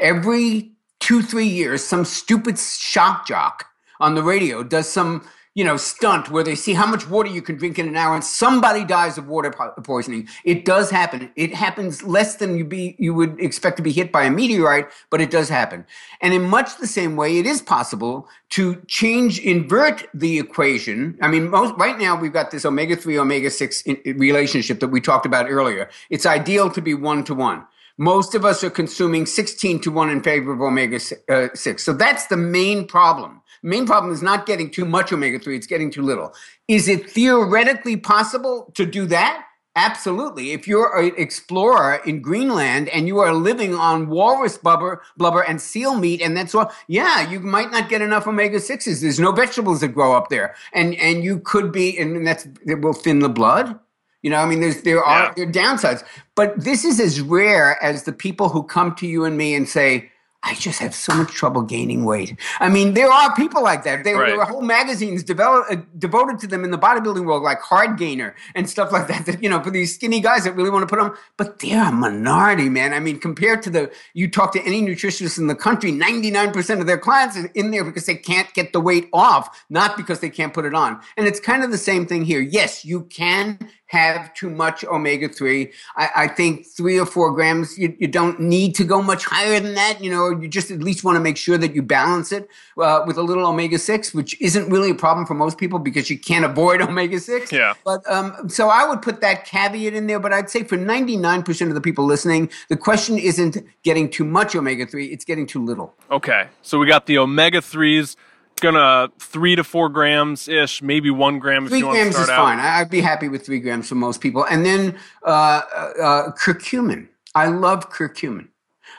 Every two three years, some stupid shock jock on the radio does some you know stunt where they see how much water you can drink in an hour and somebody dies of water po- poisoning. It does happen. It happens less than you be you would expect to be hit by a meteorite but it does happen. And in much the same way it is possible to change invert the equation. I mean most right now we've got this omega-3 omega-6 in- in relationship that we talked about earlier. It's ideal to be one to one. Most of us are consuming 16 to 1 in favor of omega uh, 6 so that's the main problem main problem is not getting too much omega 3 it's getting too little. Is it theoretically possible to do that? Absolutely. If you're an explorer in greenland and you are living on walrus blubber blubber and seal meat and that's all yeah you might not get enough omega 6s there's no vegetables that grow up there. And and you could be and that's it will thin the blood. You know, I mean, there's there are Yeah. there are downsides, but this is as rare as the people who come to you and me and say, "I just have so much trouble gaining weight." I mean, there are people like that. There, Right. there are whole magazines uh, devoted to them in the bodybuilding world, like Hard Gainer and stuff like that. That you know, for these skinny guys that really want to put on, but they're a minority, man. I mean, compared to the you talk to any nutritionist in the country, ninety nine percent of their clients are in there because they can't get the weight off, not because they can't put it on. And it's kind of the same thing here. Yes, you can have too much omega 3. I, I think three or four grams, you, you don't need to go much higher than that. You know, you just at least want to make sure that you balance it uh, with a little omega 6, which isn't really a problem for most people because you can't avoid omega 6. Yeah. But um, so I would put that caveat in there. But I'd say for 99% of the people listening, the question isn't getting too much omega 3, it's getting too little. Okay, so we got the omega threes, gonna three to four grams ish, maybe one gram if Three grams start is out. fine. I'd be happy with three grams for most people. And then uh, uh, uh, curcumin. I love curcumin.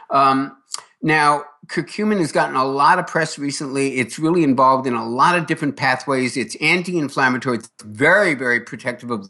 Um, now, curcumin has gotten a lot of press recently. It's really involved in a lot of different pathways. It's anti-inflammatory. It's very, very protective of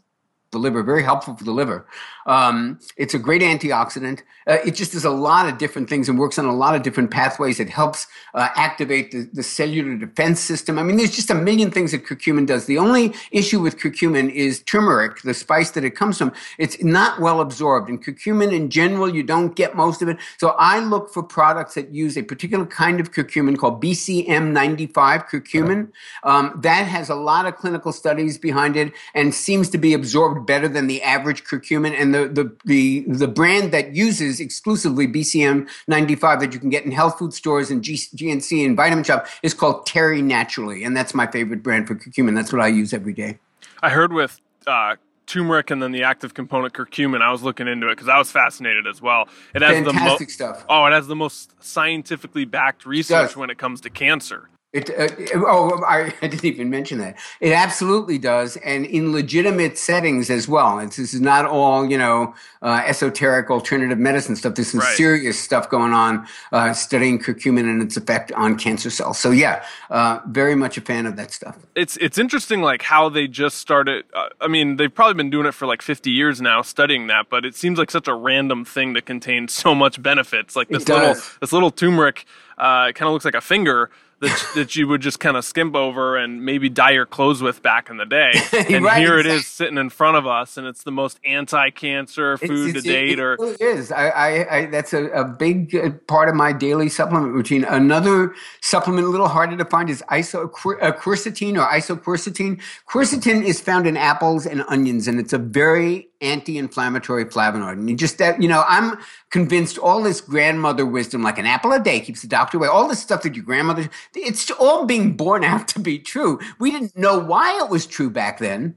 the liver, very helpful for the liver. Um, it's a great antioxidant. Uh, it just does a lot of different things and works on a lot of different pathways. It helps uh, activate the, the cellular defense system. I mean, there's just a million things that curcumin does. The only issue with curcumin is turmeric, the spice that it comes from. It's not well absorbed. And curcumin in general, you don't get most of it. So I look for products that use a particular kind of curcumin called BCM95 curcumin. Um, that has a lot of clinical studies behind it and seems to be absorbed better than the average curcumin. And the, the, the, the brand that uses exclusively BCM95 that you can get in health food stores and G, GNC and Vitamin Shoppe is called Terry Naturally. And that's my favorite brand for curcumin. That's what I use every day. I heard with uh, turmeric and then the active component curcumin. I was looking into it because I was fascinated as well. It has Fantastic the mo- stuff. Oh, it has the most scientifically backed research when it comes to cancer. It, uh, oh, I, I didn't even mention that. It absolutely does, and in legitimate settings as well. It's, this is not all, you know, uh, esoteric alternative medicine stuff. There's some Right. serious stuff going on uh, studying curcumin and its effect on cancer cells. So, yeah, uh, very much a fan of that stuff. It's it's interesting like how they just started. Uh, I mean, they've probably been doing it for like 50 years now, studying that. But it seems like such a random thing to contain so much benefits. Like this little this little turmeric, uh, it kind of looks like a finger. That, that you would just kind of skimp over and maybe dye your clothes with back in the day, and Right, here it is sitting in front of us, and it's the most anti-cancer food it's- to date. It, or it is. I, I, I, that's a, a big uh, part of my daily supplement routine. Another supplement, a little harder to find, is iso uh, quercetin or isoquercetin. Quercetin is found in apples and onions, and it's a very anti-inflammatory flavonoid. And you just that you know, I'm convinced all this grandmother wisdom, like an apple a day keeps the doctor away, all this stuff that your grandmother, it's all being borne out to be true. We didn't know why it was true back then.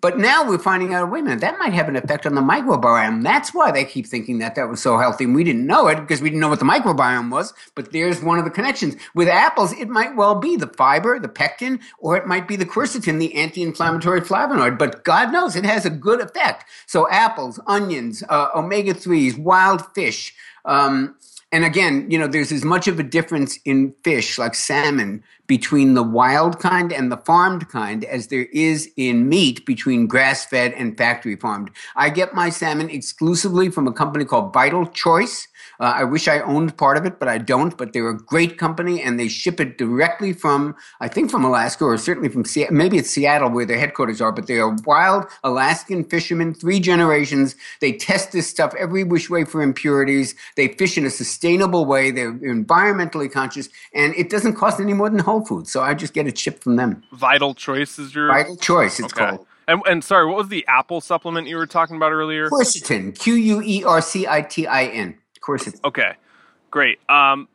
But now we're finding out, wait a minute, that might have an effect on the microbiome. That's why they keep thinking that that was so healthy. And we didn't know it because we didn't know what the microbiome was. But there's one of the connections. With apples, it might well be the fiber, the pectin, or it might be the quercetin, the anti inflammatory flavonoid. But God knows it has a good effect. So apples, onions, uh, omega 3s, wild fish. Um, and again, you know, there's as much of a difference in fish like salmon between the wild kind and the farmed kind as there is in meat between grass fed and factory farmed. I get my salmon exclusively from a company called Vital Choice. Uh, I wish I owned part of it, but I don't. But they're a great company, and they ship it directly from, I think, from Alaska, or certainly from Seattle. Maybe it's Seattle where their headquarters are. But they are wild Alaskan fishermen, three generations. They test this stuff every which way for impurities. They fish in a sustainable way. They're environmentally conscious, and it doesn't cost any more than Whole Foods. So I just get it shipped from them. Vital Choice is your Vital Choice. It's okay. called. And, and, sorry, what was the apple supplement you were talking about earlier? Quercetin. Q U E R C I T I N. Of course it's okay. Great. Um,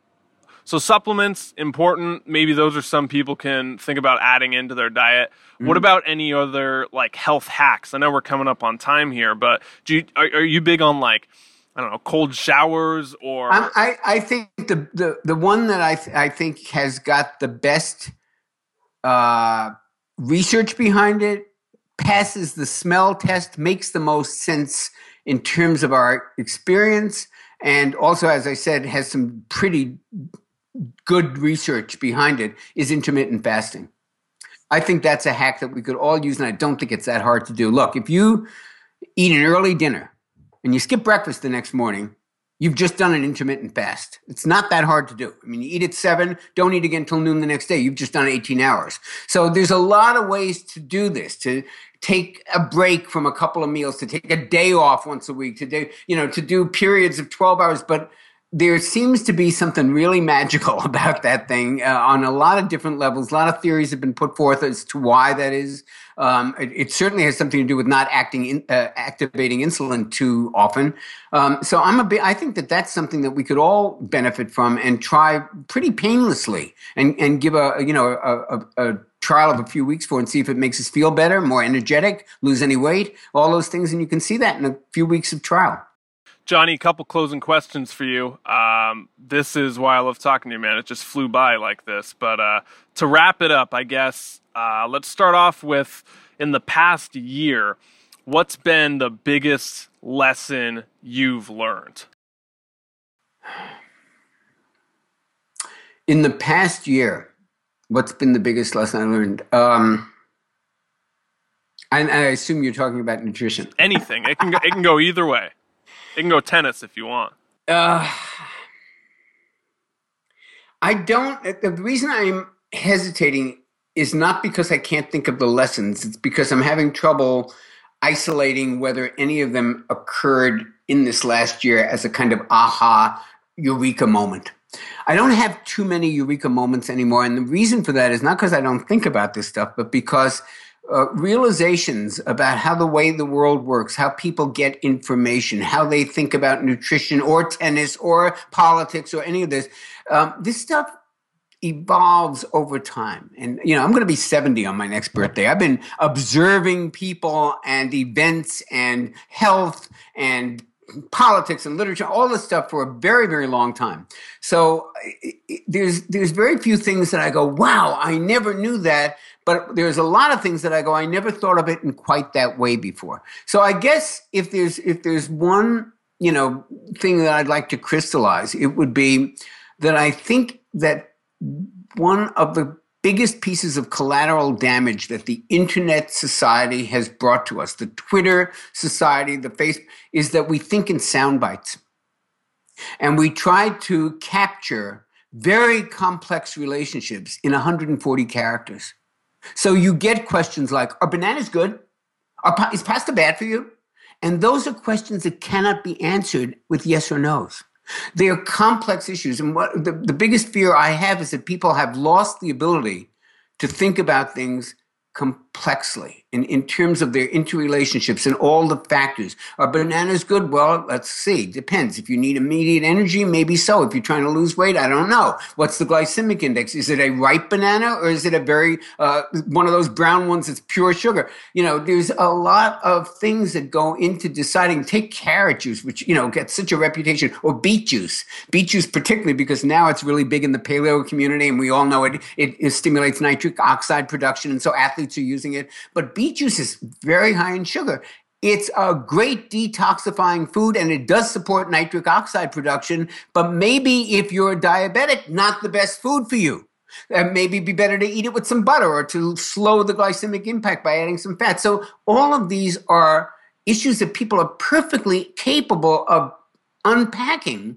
so supplements important. Maybe those are some people can think about adding into their diet. Mm-hmm. What about any other like health hacks? I know we're coming up on time here, but do you, are, are you big on like I don't know cold showers or? I'm, i I think the the the one that I th- I think has got the best uh, research behind it passes the smell test makes the most sense in terms of our experience and also, as I said, has some pretty good research behind it, is intermittent fasting. I think that's a hack that we could all use, and I don't think it's that hard to do. Look, if you eat an early dinner and you skip breakfast the next morning, you've just done an intermittent fast. It's not that hard to do. I mean, you eat at seven, don't eat again until noon the next day. You've just done 18 hours. So there's a lot of ways to do this, to take a break from a couple of meals, to take a day off once a week, to do, you know, to do periods of 12 hours. But there seems to be something really magical about that thing uh, on a lot of different levels. A lot of theories have been put forth as to why that is. Um, it, it, certainly has something to do with not acting in, uh, activating insulin too often. Um, so I'm a bit. I think that that's something that we could all benefit from and try pretty painlessly and and give a you know a, a, a trial of a few weeks for and see if it makes us feel better, more energetic, lose any weight, all those things, and you can see that in a few weeks of trial. Jonny, a couple closing questions for you. Um, this is why I love talking to you, man. It just flew by like this. But uh, to wrap it up, I guess uh, let's start off with in the past year, what's been the biggest lesson you've learned? In the past year, what's been the biggest lesson I learned? Um, and I assume you're talking about nutrition. Anything. It can go, it can go either way. It can go tennis if you want. Uh, I don't. The reason I'm hesitating is not because I can't think of the lessons. It's because I'm having trouble isolating whether any of them occurred in this last year as a kind of aha eureka moment. I don't have too many eureka moments anymore. And the reason for that is not because I don't think about this stuff, but because uh, realizations about how the way the world works, how people get information, how they think about nutrition or tennis or politics or any of this. Um, this stuff evolves over time. And, you know, I'm going to be 70 on my next birthday. I've been observing people and events and health and politics and literature, all this stuff for a very, very long time. So there's there's very few things that I go, wow, I never knew that. But there's a lot of things that I go, I never thought of it in quite that way before. So I guess if there's if there's one you know thing that I'd like to crystallize, it would be that I think that one of the biggest pieces of collateral damage that the internet society has brought to us, the Twitter society, the Facebook, is that we think in sound bites. And we try to capture very complex relationships in 140 characters. So you get questions like Are bananas good? Are, is pasta bad for you? And those are questions that cannot be answered with yes or no's. They are complex issues. And what the, the biggest fear I have is that people have lost the ability to think about things com- complexly in, in terms of their interrelationships and all the factors. Are bananas good? Well, let's see. Depends. If you need immediate energy, maybe so. If you're trying to lose weight, I don't know. What's the glycemic index? Is it a ripe banana or is it a very, uh, one of those brown ones that's pure sugar? You know, there's a lot of things that go into deciding. Take carrot juice, which, you know, gets such a reputation, or beet juice. Beet juice, particularly because now it's really big in the paleo community and we all know it, it, it stimulates nitric oxide production. And so athletes are using it. But beet juice is very high in sugar. It's a great detoxifying food and it does support nitric oxide production, but maybe if you're a diabetic, not the best food for you. Uh, maybe be better to eat it with some butter or to slow the glycemic impact by adding some fat. So, all of these are issues that people are perfectly capable of unpacking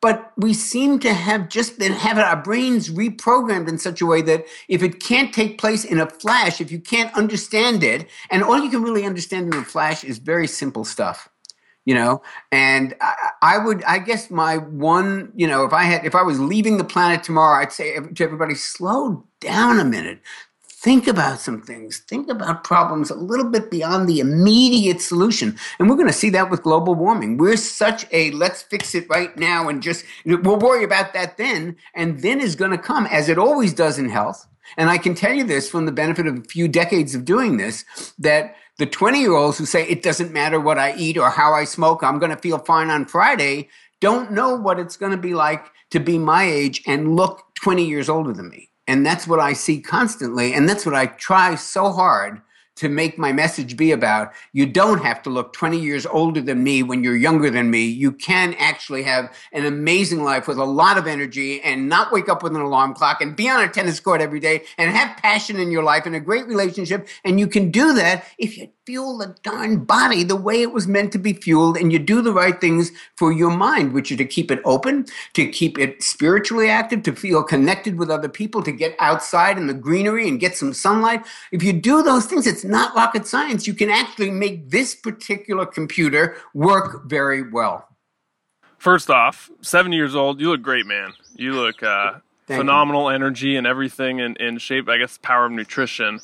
but we seem to have just been having our brains reprogrammed in such a way that if it can't take place in a flash, if you can't understand it, and all you can really understand in a flash is very simple stuff, you know. And I, I would, I guess, my one, you know, if I had, if I was leaving the planet tomorrow, I'd say to everybody, slow down a minute think about some things, think about problems a little bit beyond the immediate solution. And we're going to see that with global warming. We're such a let's fix it right now and just we'll worry about that then. And then is going to come, as it always does in health. And I can tell you this from the benefit of a few decades of doing this that the 20 year olds who say it doesn't matter what I eat or how I smoke, I'm going to feel fine on Friday, don't know what it's going to be like to be my age and look 20 years older than me. And that's what I see constantly. And that's what I try so hard to make my message be about. You don't have to look 20 years older than me when you're younger than me. You can actually have an amazing life with a lot of energy and not wake up with an alarm clock and be on a tennis court every day and have passion in your life and a great relationship. And you can do that if you fuel the darn body the way it was meant to be fueled and you do the right things for your mind, which are to keep it open, to keep it spiritually active, to feel connected with other people, to get outside in the greenery and get some sunlight. If you do those things, it's not rocket science. You can actually make this particular computer work very well. First off, seven years old, you look great, man. You look uh, phenomenal you. energy and everything in, in shape. I guess power of nutrition.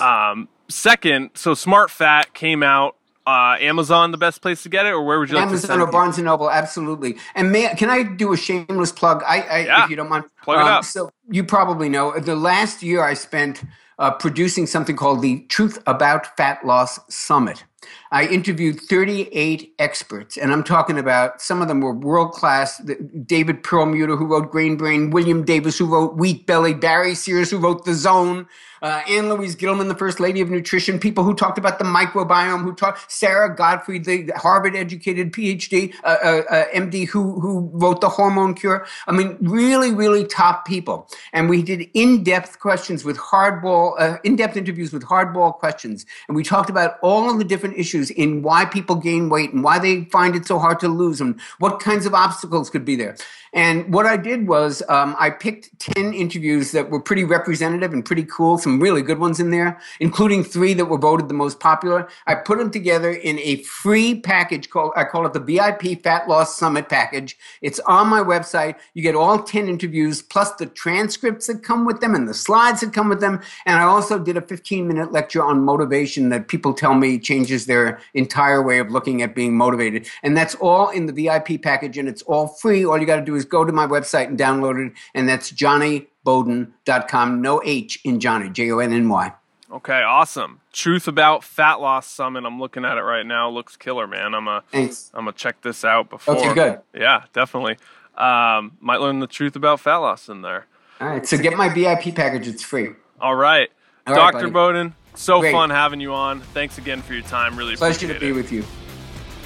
Um, second, so Smart Fat came out. Uh, Amazon the best place to get it, or where would you Like Amazon or Barnes and Noble? Absolutely. And may, can I do a shameless plug? I, I yeah. if you don't mind, plug um, it up. So you probably know the last year I spent uh, producing something called the Truth About Fat Loss Summit. I interviewed 38 experts, and I'm talking about some of them were world class. David Perlmutter, who wrote Grain Brain, William Davis, who wrote Wheat Belly, Barry Sears, who wrote The Zone, uh, Ann Louise Gittleman, the first lady of nutrition, people who talked about the microbiome, who talked Sara Gottfried, the Harvard-educated PhD, uh, uh, uh MD, who who wrote the hormone cure. I mean, really, really top people. And we did in-depth questions with hardball, uh, in-depth interviews with hardball questions, and we talked about all of the different issues in why people gain weight and why they find it so hard to lose and what kinds of obstacles could be there. And what I did was um, I picked 10 interviews that were pretty representative and pretty cool, some really good ones in there, including three that were voted the most popular. I put them together in a free package called, I call it the VIP Fat Loss Summit Package. It's on my website. You get all 10 interviews plus the transcripts that come with them and the slides that come with them. And I also did a 15 minute lecture on motivation that people tell me changes their entire way of looking at being motivated. And that's all in the VIP package and it's all free. All you got to do is go to my website and download it, and that's jonnybowden.com. No H in Johnny, J O N N Y. Okay, awesome. Truth about Fat Loss Summit. I'm looking at it right now. Looks killer, man. I'm a Thanks. I'm gonna check this out before. Okay, good. Yeah, definitely. Um, might learn the truth about fat loss in there. All right, so get my VIP package. It's free. All right, All Dr. Right, Bowden. So Great. fun having you on. Thanks again for your time. Really pleasure to be it. with you.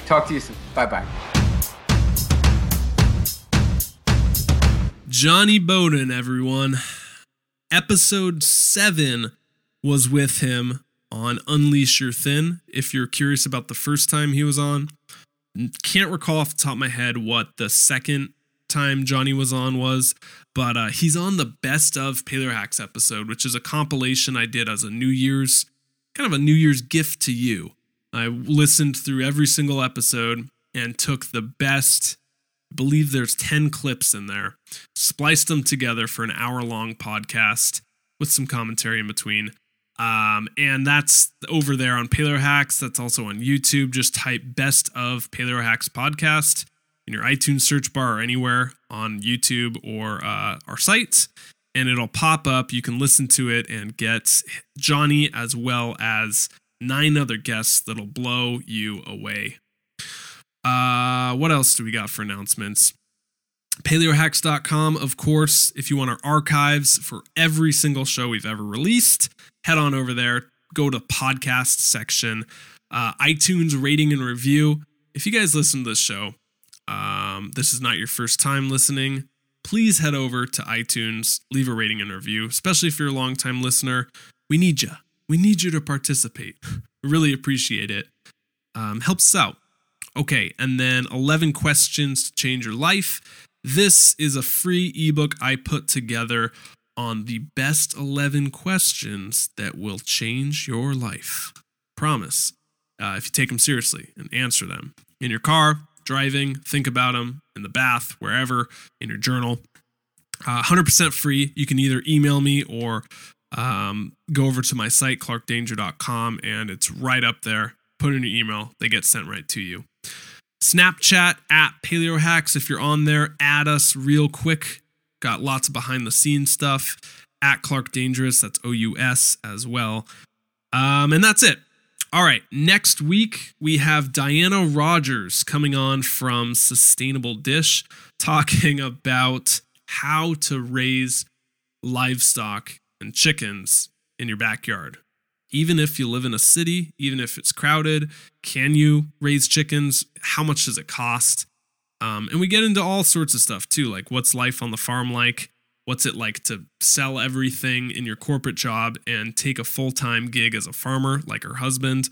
Talk to you soon. Bye bye. Jonny Bowden, everyone. Episode 7 was with him on Unleash Your Thin. If you're curious about the first time he was on, can't recall off the top of my head what the second time Jonny was on was, but uh, he's on the Best of Paleo Hacks episode, which is a compilation I did as a New Year's kind of a New Year's gift to you. I listened through every single episode and took the best believe there's 10 clips in there, spliced them together for an hour long podcast with some commentary in between. Um, and that's over there on Paleo Hacks. That's also on YouTube. Just type Best of Paleo Hacks Podcast in your iTunes search bar or anywhere on YouTube or uh, our site, and it'll pop up. You can listen to it and get Jonny as well as nine other guests that'll blow you away. Uh, what else do we got for announcements? paleohacks.com of course if you want our archives for every single show we've ever released head on over there go to podcast section uh, itunes rating and review if you guys listen to this show um, this is not your first time listening. Please head over to itunes leave a rating and review especially if you're a long time listener. We need you we need you to participate. We really appreciate it. Um, helps out. Okay and then 11 questions to change your life. This is a free ebook I put together on the best 11 questions that will change your life. Promise. Uh, if you take them seriously and answer them. In your car, driving, think about them in the bath, wherever, in your journal. Uh, 100% free. You can either email me or um, go over to my site, clarkdanger.com, and it's right up there. Put in your email, they get sent right to you. Snapchat at PaleoHacks. If you're on there, add us real quick. Got lots of behind the scenes stuff. At Clark Dangerous, that's O U S as well. Um, and that's it. All right, next week we have Diana Rodgers coming on from Sustainable Dish talking about how to raise livestock and chickens in your backyard even if you live in a city, even if it's crowded, can you raise chickens? How much does it cost? Um, and we get into all sorts of stuff too, like what's life on the farm like? What's it like to sell everything in your corporate job and take a full time gig as a farmer, like her husband?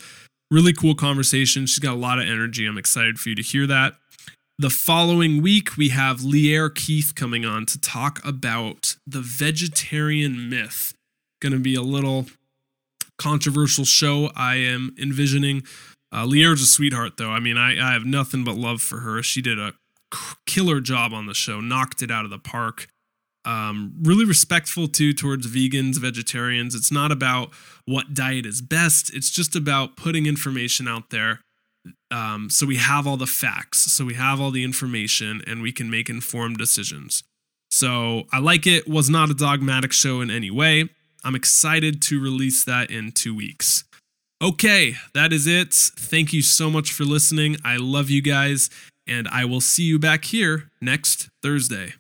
Really cool conversation. She's got a lot of energy. I'm excited for you to hear that. The following week, we have Lierre Keith coming on to talk about the vegetarian myth. Going to be a little controversial show I am envisioning. Uh, Lierre's a sweetheart, though. I mean, I, I have nothing but love for her. She did a killer job on the show, knocked it out of the park. Um, really respectful too towards vegans, vegetarians. It's not about what diet is best. It's just about putting information out there um, so we have all the facts, so we have all the information, and we can make informed decisions. So I like it. Was not a dogmatic show in any way. I'm excited to release that in two weeks. Okay, that is it. Thank you so much for listening. I love you guys, and I will see you back here next Thursday.